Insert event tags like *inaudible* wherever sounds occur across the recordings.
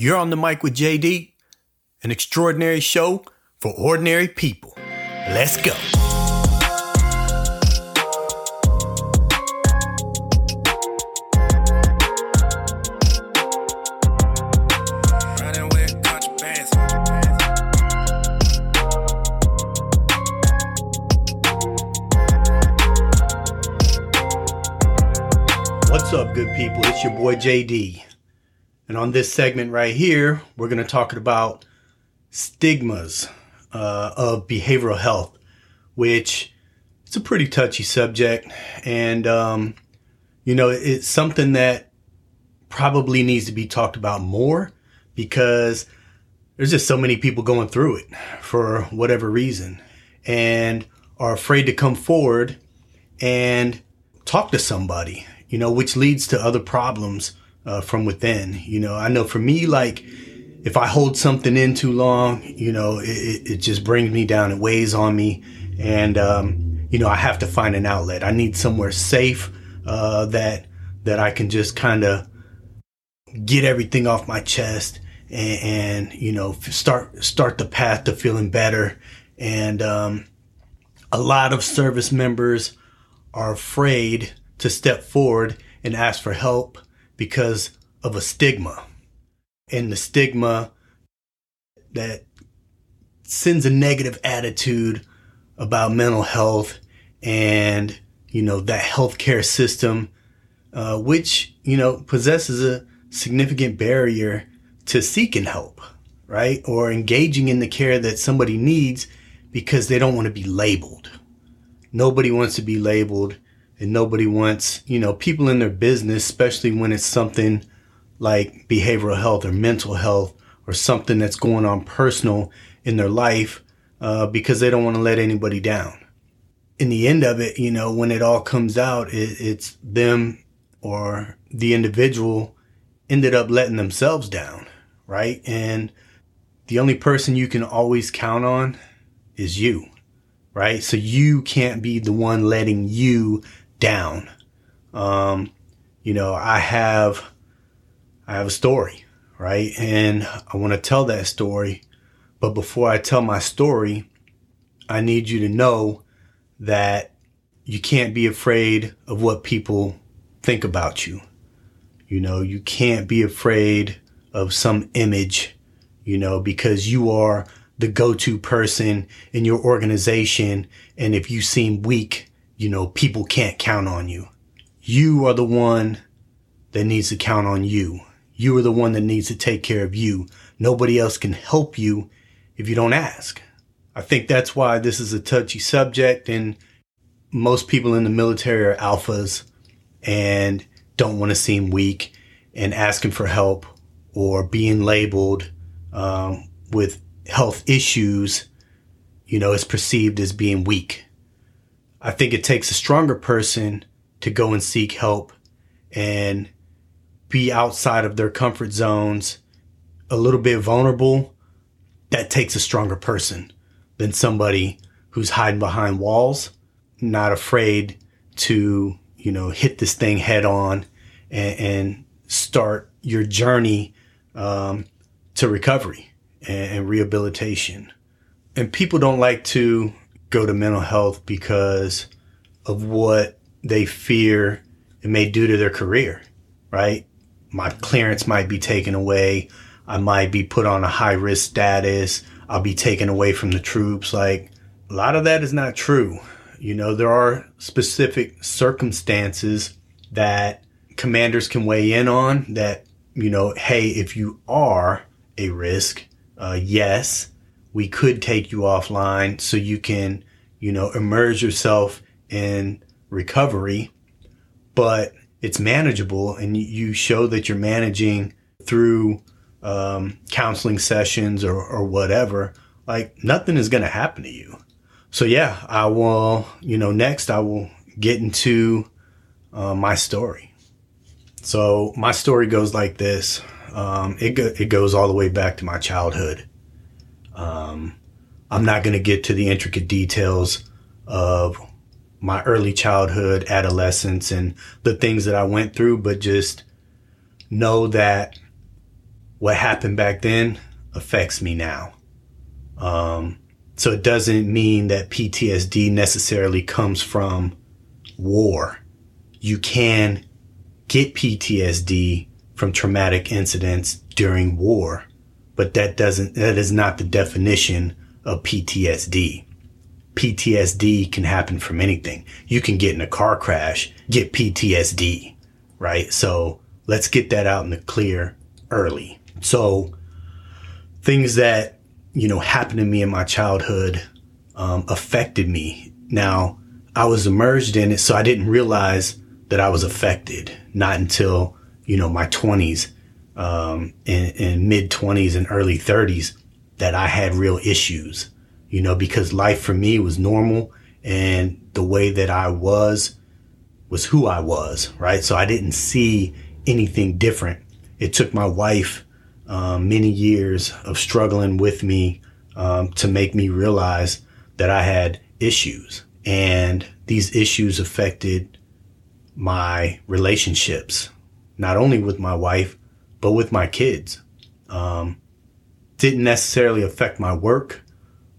You're on the mic with JD, an extraordinary show for ordinary people. Let's go. Running with contrabands. What's up, good people? It's your boy JD. And on this segment right here, we're going to talk about stigmas uh, of behavioral health, which it's a pretty touchy subject. And, um, you know, it's something that probably needs to be talked about more because there's just so many people going through it for whatever reason and are afraid to come forward and talk to somebody, you know, which leads to other problems uh, from within. You know, I know for me, like, if I hold something in too long, you know, it, it just brings me down. It weighs on me. And, um, you know, I have to find an outlet. I need somewhere safe uh, that that I can just kind of get everything off my chest and, and you know start start the path to feeling better. And um, a lot of service members are afraid to step forward and ask for help because of a stigma. And the stigma that sends a negative attitude about mental health and, you know, that healthcare system, uh, which, you know, possesses a significant barrier to seeking help, right? Or engaging in the care that somebody needs because they don't want to be labeled. Nobody wants to be labeled and nobody wants, you know, people in their business, especially when it's something like behavioral health or mental health or something that's going on personal in their life, uh, because they don't want to let anybody down. In the end of it, you know, when it all comes out, it, it's them or the individual ended up letting themselves down, right? And the only person you can always count on is you, right? So you can't be the one letting you down. Um, you know, I have, I have a story, right? And I want to tell that story. But before I tell my story, I need you to know that you can't be afraid of what people think about you. You know, you can't be afraid of some image, you know, because you are the go-to person in your organization. And if you seem weak, you know, people can't count on you. You are the one that needs to count on you. You are the one that needs to take care of you. Nobody else can help you if you don't ask. I think that's why this is a touchy subject and most people in the military are alphas and don't want to seem weak and asking for help or being labeled um, with health issues, you know, is perceived as being weak. I think it takes a stronger person to go and seek help and be outside of their comfort zones, a little bit vulnerable. That takes a stronger person than somebody who's hiding behind walls, not afraid to, you know, hit this thing head on and, and start your journey um, to recovery and, and rehabilitation. And people don't like to go to mental health because of what they fear it may do to their career, right? My clearance might be taken away. I might be put on a high risk status. I'll be taken away from the troops. Like a lot of that is not true. You know, there are specific circumstances that commanders can weigh in on that, you know, hey, if you are a risk, uh, yes, we could take you offline so you can, you know, immerse yourself in recovery, but it's manageable and you show that you're managing through um, counseling sessions or, or whatever. Like nothing is going to happen to you. So yeah, I will, you know, next I will get into uh, my story. So my story goes like this. Um, it go, it goes all the way back to my childhood. Um, I'm not going to get to the intricate details of my early childhood, adolescence, and the things that I went through, but just know that what happened back then affects me now. Um, so it doesn't mean that PTSD necessarily comes from war. You can get PTSD from traumatic incidents during war, but that doesn't, that is not the definition of PTSD. PTSD can happen from anything. You can get in a car crash, get PTSD, right? So let's get that out in the clear early. So things that, you know, happened to me in my childhood um, affected me. Now, I was immersed in it, so I didn't realize that I was affected. Not until, you know, my 20s, um, and, and mid 20s and early 30s that I had real issues, you know, because life for me was normal and the way that I was was who I was, right? So I didn't see anything different. It took my wife um, many years of struggling with me um, to make me realize that I had issues. And these issues affected my relationships, not only with my wife, but with my kids. Um, didn't necessarily affect my work,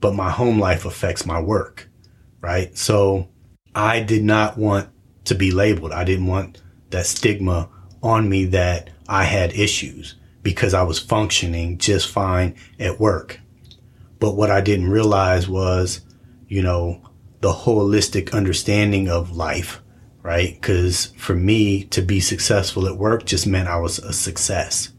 but my home life affects my work, right? So I did not want to be labeled. I didn't want that stigma on me that I had issues because I was functioning just fine at work. But what I didn't realize was, you know, the holistic understanding of life, right? Because for me to be successful at work just meant I was a success.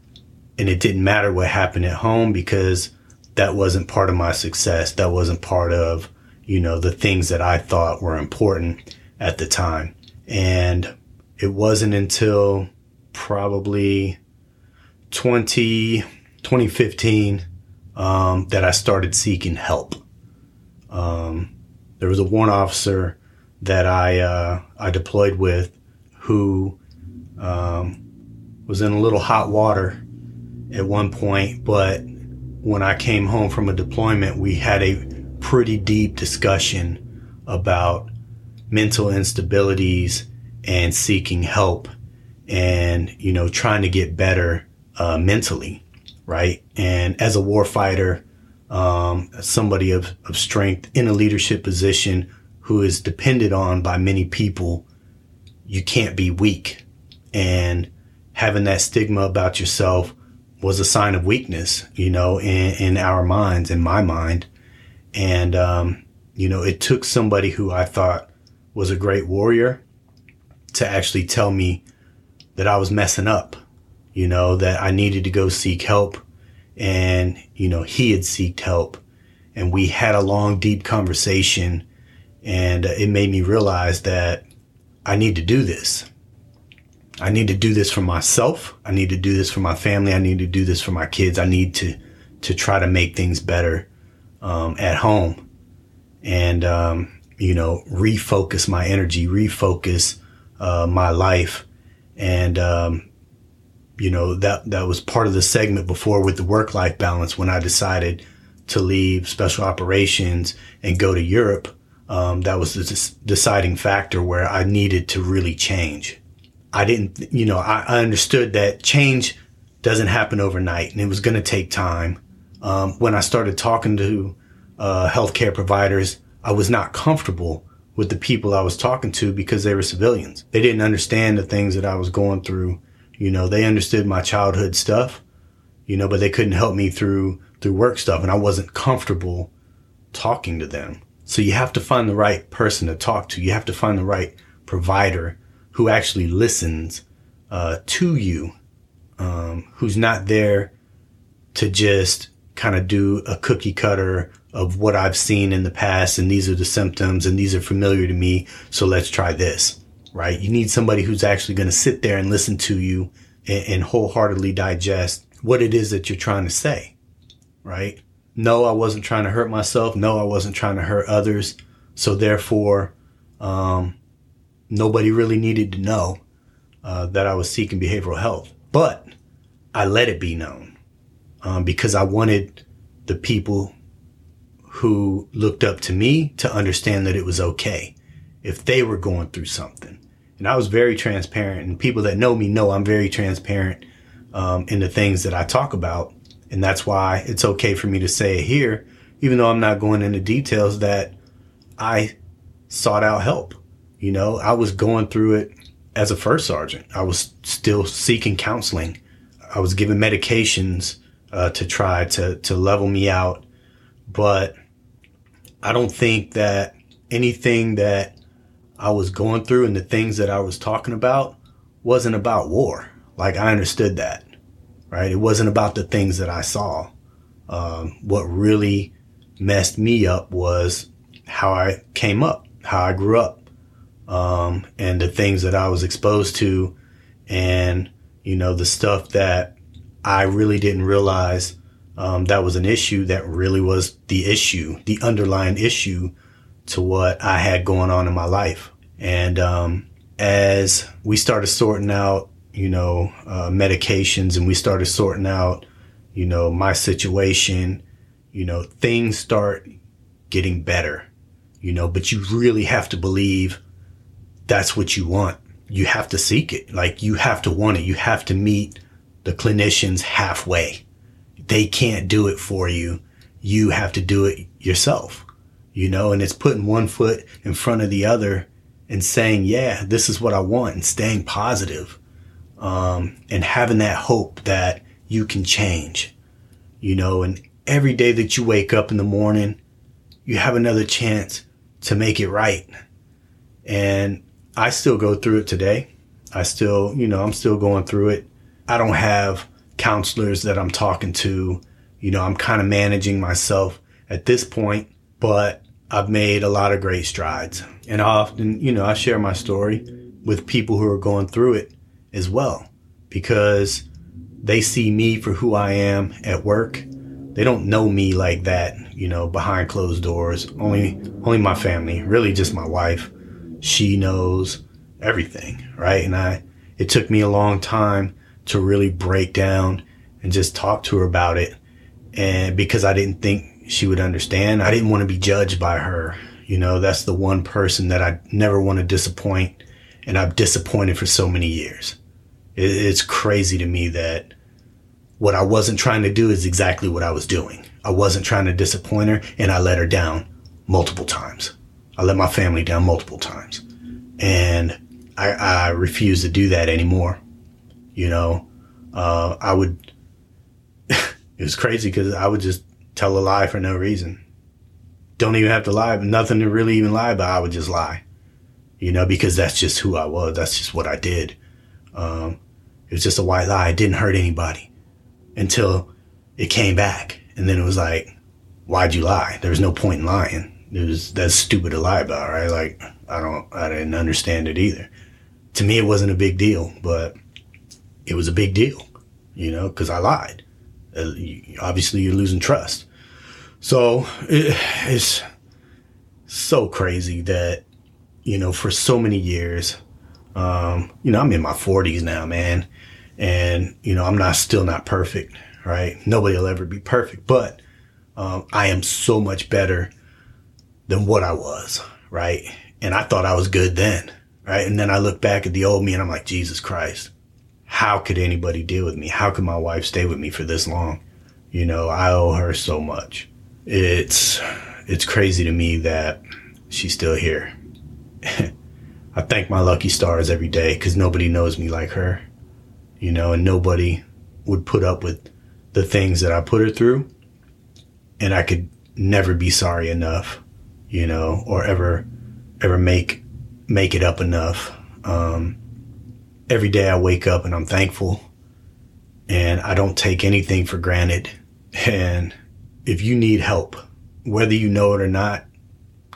And it didn't matter what happened at home because that wasn't part of my success. That wasn't part of, you know, the things that I thought were important at the time. And it wasn't until probably 20, 2015 um, that I started seeking help. Um, there was a warrant officer that I uh, I deployed with who um, was in a little hot water at one point, but when I came home from a deployment, we had a pretty deep discussion about mental instabilities and seeking help and you know trying to get better uh, mentally, right? And as a warfighter, um, somebody of, of strength in a leadership position who is depended on by many people, you can't be weak. And having that stigma about yourself was a sign of weakness, you know, in, in our minds, in my mind. And, um, you know, it took somebody who I thought was a great warrior to actually tell me that I was messing up you know, that I needed to go seek help. And, you know, he had sought help. And we had a long, deep conversation. And it made me realize that I need to do this. I need to do this for myself. I need to do this for my family. I need to do this for my kids. I need to, to try to make things better um, at home and, um, you know, refocus my energy, refocus uh, my life. And, um, you know, that, that was part of the segment before with the work life balance when I decided to leave special operations and go to Europe. Um, that was the deciding factor where I needed to really change. I didn't, you know, I, I understood that change doesn't happen overnight and it was going to take time. Um, when I started talking to uh, healthcare providers, I was not comfortable with the people I was talking to because they were civilians. They didn't understand the things that I was going through you know, they understood my childhood stuff, you know, but they couldn't help me through through work stuff and I wasn't comfortable talking to them. So you have to find the right person to talk to. You have to find the right provider who actually listens uh, to you, um, who's not there to just kind of do a cookie cutter of what I've seen in the past and these are the symptoms and these are familiar to me. So let's try this right? You need somebody who's actually going to sit there and listen to you and, and, wholeheartedly digest what it is that you're trying to say, right? No, I wasn't trying to hurt myself. No, I wasn't trying to hurt others. So therefore, um, nobody really needed to know uh, that I was seeking behavioral health. But I let it be known um, because I wanted the people who looked up to me to understand that it was okay if they were going through something and I was very transparent. And people that know me know I'm very transparent um, in the things that I talk about. And that's why it's okay for me to say it here, even though I'm not going into details that I sought out help. You know, I was going through it as a first sergeant. I was still seeking counseling. I was given medications uh, to try to to level me out, but I don't think that anything that I was going through and the things that I was talking about wasn't about war. Like I understood that, right? It wasn't about the things that I saw. Um, what really messed me up was how I came up, how I grew up, um, and the things that I was exposed to, and you know the stuff that I really didn't realize um, that was an issue that really was the issue, the underlying issue to what I had going on in my life. And um, as we started sorting out, you know, uh, medications and we started sorting out, you know, my situation, you know, things start getting better, you know, but you really have to believe that's what you want. You have to seek it. Like you have to want it. You have to meet the clinicians halfway. They can't do it for you. You have to do it yourself, you know, and it's putting one foot in front of the other and saying, yeah, this is what I want and staying positive, um, and having that hope that you can change, you know, and every day that you wake up in the morning, you have another chance to make it right. And I still go through it today. I still, you know, I'm still going through it. I don't have counselors that I'm talking to. You know, I'm kind of managing myself at this point, but I've made a lot of great strides. And often, you know, I share my story with people who are going through it as well because they see me for who I am at work. They don't know me like that, you know, behind closed doors. Only only my family, really just my wife. She knows everything, right? And I it took me a long time to really break down and just talk to her about it. And because I didn't think she would understand, I didn't want to be judged by her. You know, that's the one person that I never want to disappoint. And I've disappointed for so many years. It, it's crazy to me that what I wasn't trying to do is exactly what I was doing. I wasn't trying to disappoint her and I let her down multiple times. I let my family down multiple times. And I, I refuse to do that anymore. You know, uh, I would, *laughs* it was crazy because I would just tell a lie for no reason. Don't even have to lie, nothing to really even lie about. I would just lie, you know, because that's just who I was. That's just what I did. Um, was just a white lie. It didn't hurt anybody until it came back. And then it was like, why'd you lie? There was no point in lying. It was, that's stupid to lie about, right? Like, I don't, I didn't understand it either. To me, it wasn't a big deal, but it was a big deal, you know, because I lied. Uh, obviously, you're losing trust. So it, it's so crazy that, you know, for so many years, um, you know, I'm in my 40s now, man. And, you know, I'm not still not perfect, right? Nobody will ever be perfect, but um, I am so much better than what I was, right? And I thought I was good then, right? And then I look back at the old me and I'm like, Jesus Christ, how could anybody deal with me? How could my wife stay with me for this long? You know, I owe her so much. It's it's crazy to me that she's still here. *laughs* I thank my lucky stars every day because nobody knows me like her, you know, and nobody would put up with the things that I put her through. And I could never be sorry enough, you know, or ever, ever make, make it up enough. Um, every day I wake up and I'm thankful and I don't take anything for granted. And if you need help, whether you know it or not,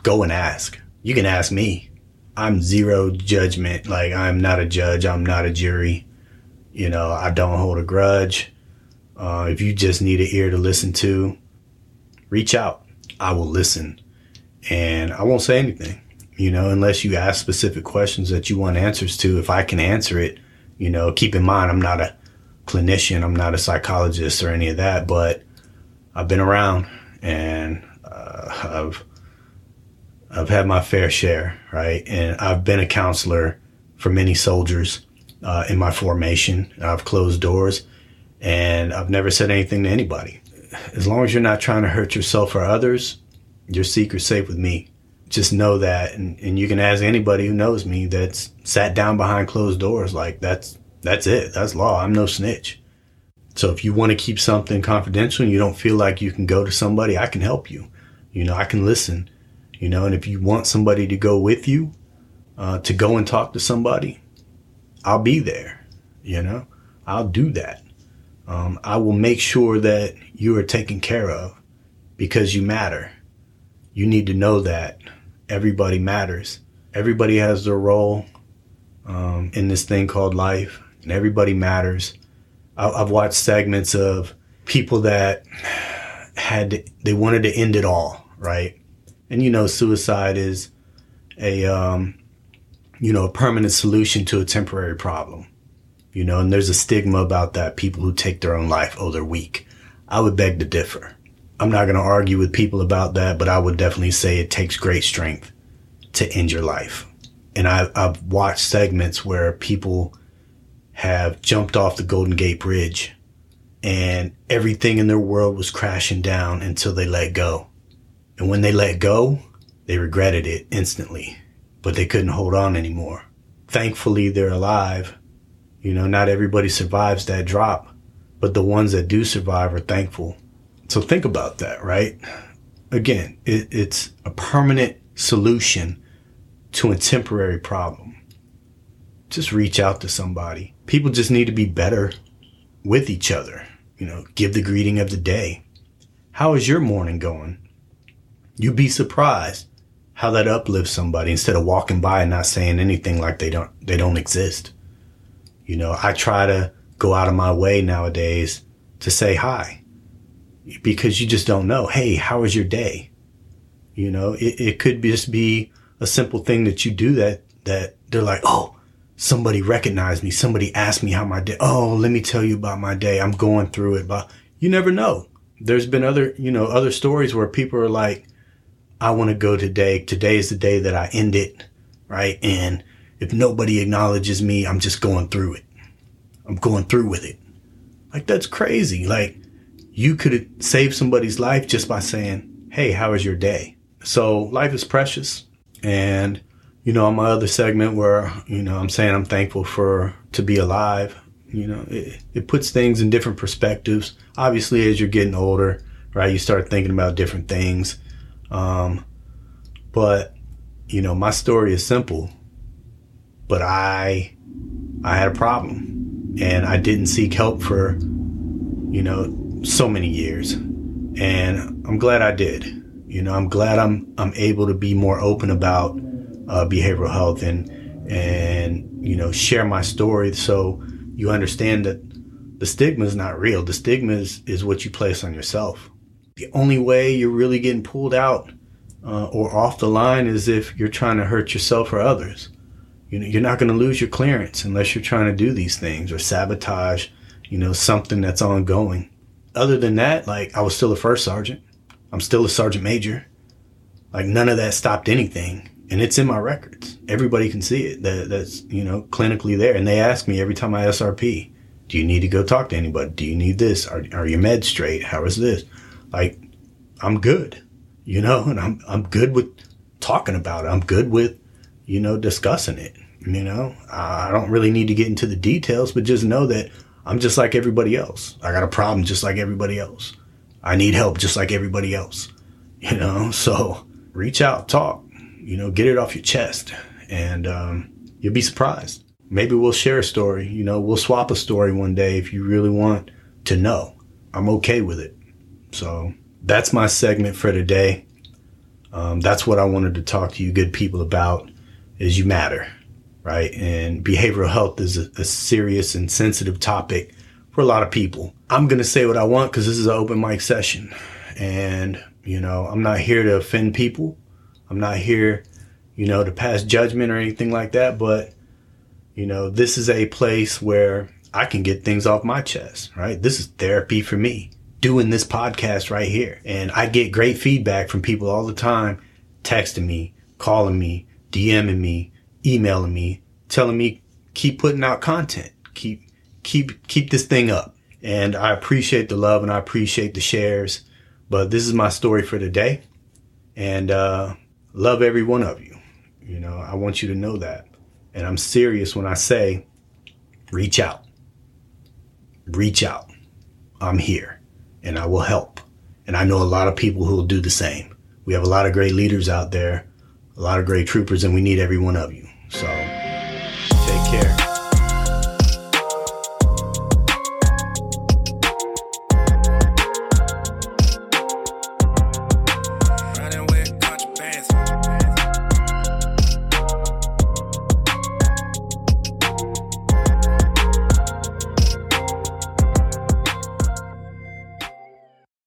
go and ask. You can ask me. I'm zero judgment. Like I'm not a judge. I'm not a jury. You know, I don't hold a grudge. Uh, if you just need an ear to listen to, reach out. I will listen, and I won't say anything. You know, unless you ask specific questions that you want answers to. If I can answer it, you know, keep in mind I'm not a clinician. I'm not a psychologist or any of that, but I've been around and uh, I've I've had my fair share, right? And I've been a counselor for many soldiers uh, in my formation. I've closed doors, And I've never said anything to anybody. As long as you're not trying to hurt yourself or others, your secret's safe with me. Just know that, and, and you can ask anybody who knows me that's sat down behind closed doors. Like that's that's it. That's law. I'm no snitch. So if you want to keep something confidential and you don't feel like you can go to somebody, I can help you. You know, I can listen. You know, and if you want somebody to go with you, uh, to go and talk to somebody, I'll be there. You know, I'll do that. Um, I will make sure that you are taken care of because you matter. You need to know that everybody matters. Everybody has their role um, in this thing called life, and everybody matters. I- I've watched segments of people that had they wanted to end it all, right? And you know, suicide is a um, you know a permanent solution to a temporary problem. You know, and there's a stigma about that. People who take their own life, oh, they're weak. I would beg to differ. I'm not going to argue with people about that, but I would definitely say it takes great strength to end your life. And I, I've watched segments where people have jumped off the Golden Gate Bridge and everything in their world was crashing down until they let go. And when they let go, they regretted it instantly, but they couldn't hold on anymore. Thankfully, they're alive. You know, not everybody survives that drop, but the ones that do survive are thankful. So think about that, right? Again, it, it's a permanent solution to a temporary problem. Just reach out to somebody. People just need to be better with each other. You know, give the greeting of the day. How is your morning going? You'd be surprised how that uplifts somebody instead of walking by and not saying anything like they don't they don't exist. You know, I try to go out of my way nowadays to say hi because you just don't know. Hey, how was your day? You know, it, it could just be a simple thing that you do that, that they're like, Oh, somebody recognized me. Somebody asked me how my day. Oh, let me tell you about my day. I'm going through it, but you never know. There's been other, you know, other stories where people are like, I want to go today. Today is the day that I end it. Right. And if nobody acknowledges me, I'm just going through it. I'm going through with it. Like that's crazy. Like you could save somebody's life just by saying, Hey, how was your day? So life is precious. And, you know, on my other segment where, you know, I'm saying I'm thankful for to be alive, you know, it, it puts things in different perspectives. Obviously, as you're getting older, right, you start thinking about different things. Um, but, you know, my story is simple, but I, I had a problem and I didn't seek help for, you know, so many years. And I'm glad I did. You know, I'm glad I'm I'm able to be more open about uh, behavioral health and and you know share my story so you understand that the stigma is not real. The stigma is, is what you place on yourself. The only way you're really getting pulled out uh, or off the line is if you're trying to hurt yourself or others. You know, you're not going to lose your clearance unless you're trying to do these things or sabotage, you know, something that's ongoing. Other than that, like I was still a first sergeant. I'm still a sergeant major. Like none of that stopped anything. And it's in my records. Everybody can see it. That, that's, you know, clinically there. And they ask me every time I SRP, do you need to go talk to anybody? Do you need this? Are, are your meds straight? How is this? Like, I'm good, you know, and I'm, I'm good with talking about it. I'm good with, you know, discussing it. You know, I don't really need to get into the details, but just know that I'm just like everybody else. I got a problem just like everybody else. I need help just like everybody else. You know, *laughs* so reach out, talk, you know, get it off your chest and um, you'll be surprised. Maybe we'll share a story, you know, we'll swap a story one day if you really want to know. I'm okay with it. So that's my segment for today. Um, that's what I wanted to talk to you good people about is you matter, right? And behavioral health is a, a serious and sensitive topic for a lot of people. I'm going to say what I want because this is an open mic session. And, you know, I'm not here to offend people. I'm not here, you know, to pass judgment or anything like that. But, you know, this is a place where I can get things off my chest, right? This is therapy for me doing this podcast right here. And I get great feedback from people all the time, texting me, calling me, DMing me, emailing me, telling me keep putting out content, keep keep keep this thing up. And I appreciate the love and I appreciate the shares. But this is my story for today. And uh, love every one of you. You know, I want you to know that. And I'm serious when I say reach out. Reach out. I'm here and I will help. And I know a lot of people who will do the same. We have a lot of great leaders out there, a lot of great troopers, and we need every one of you. So take care.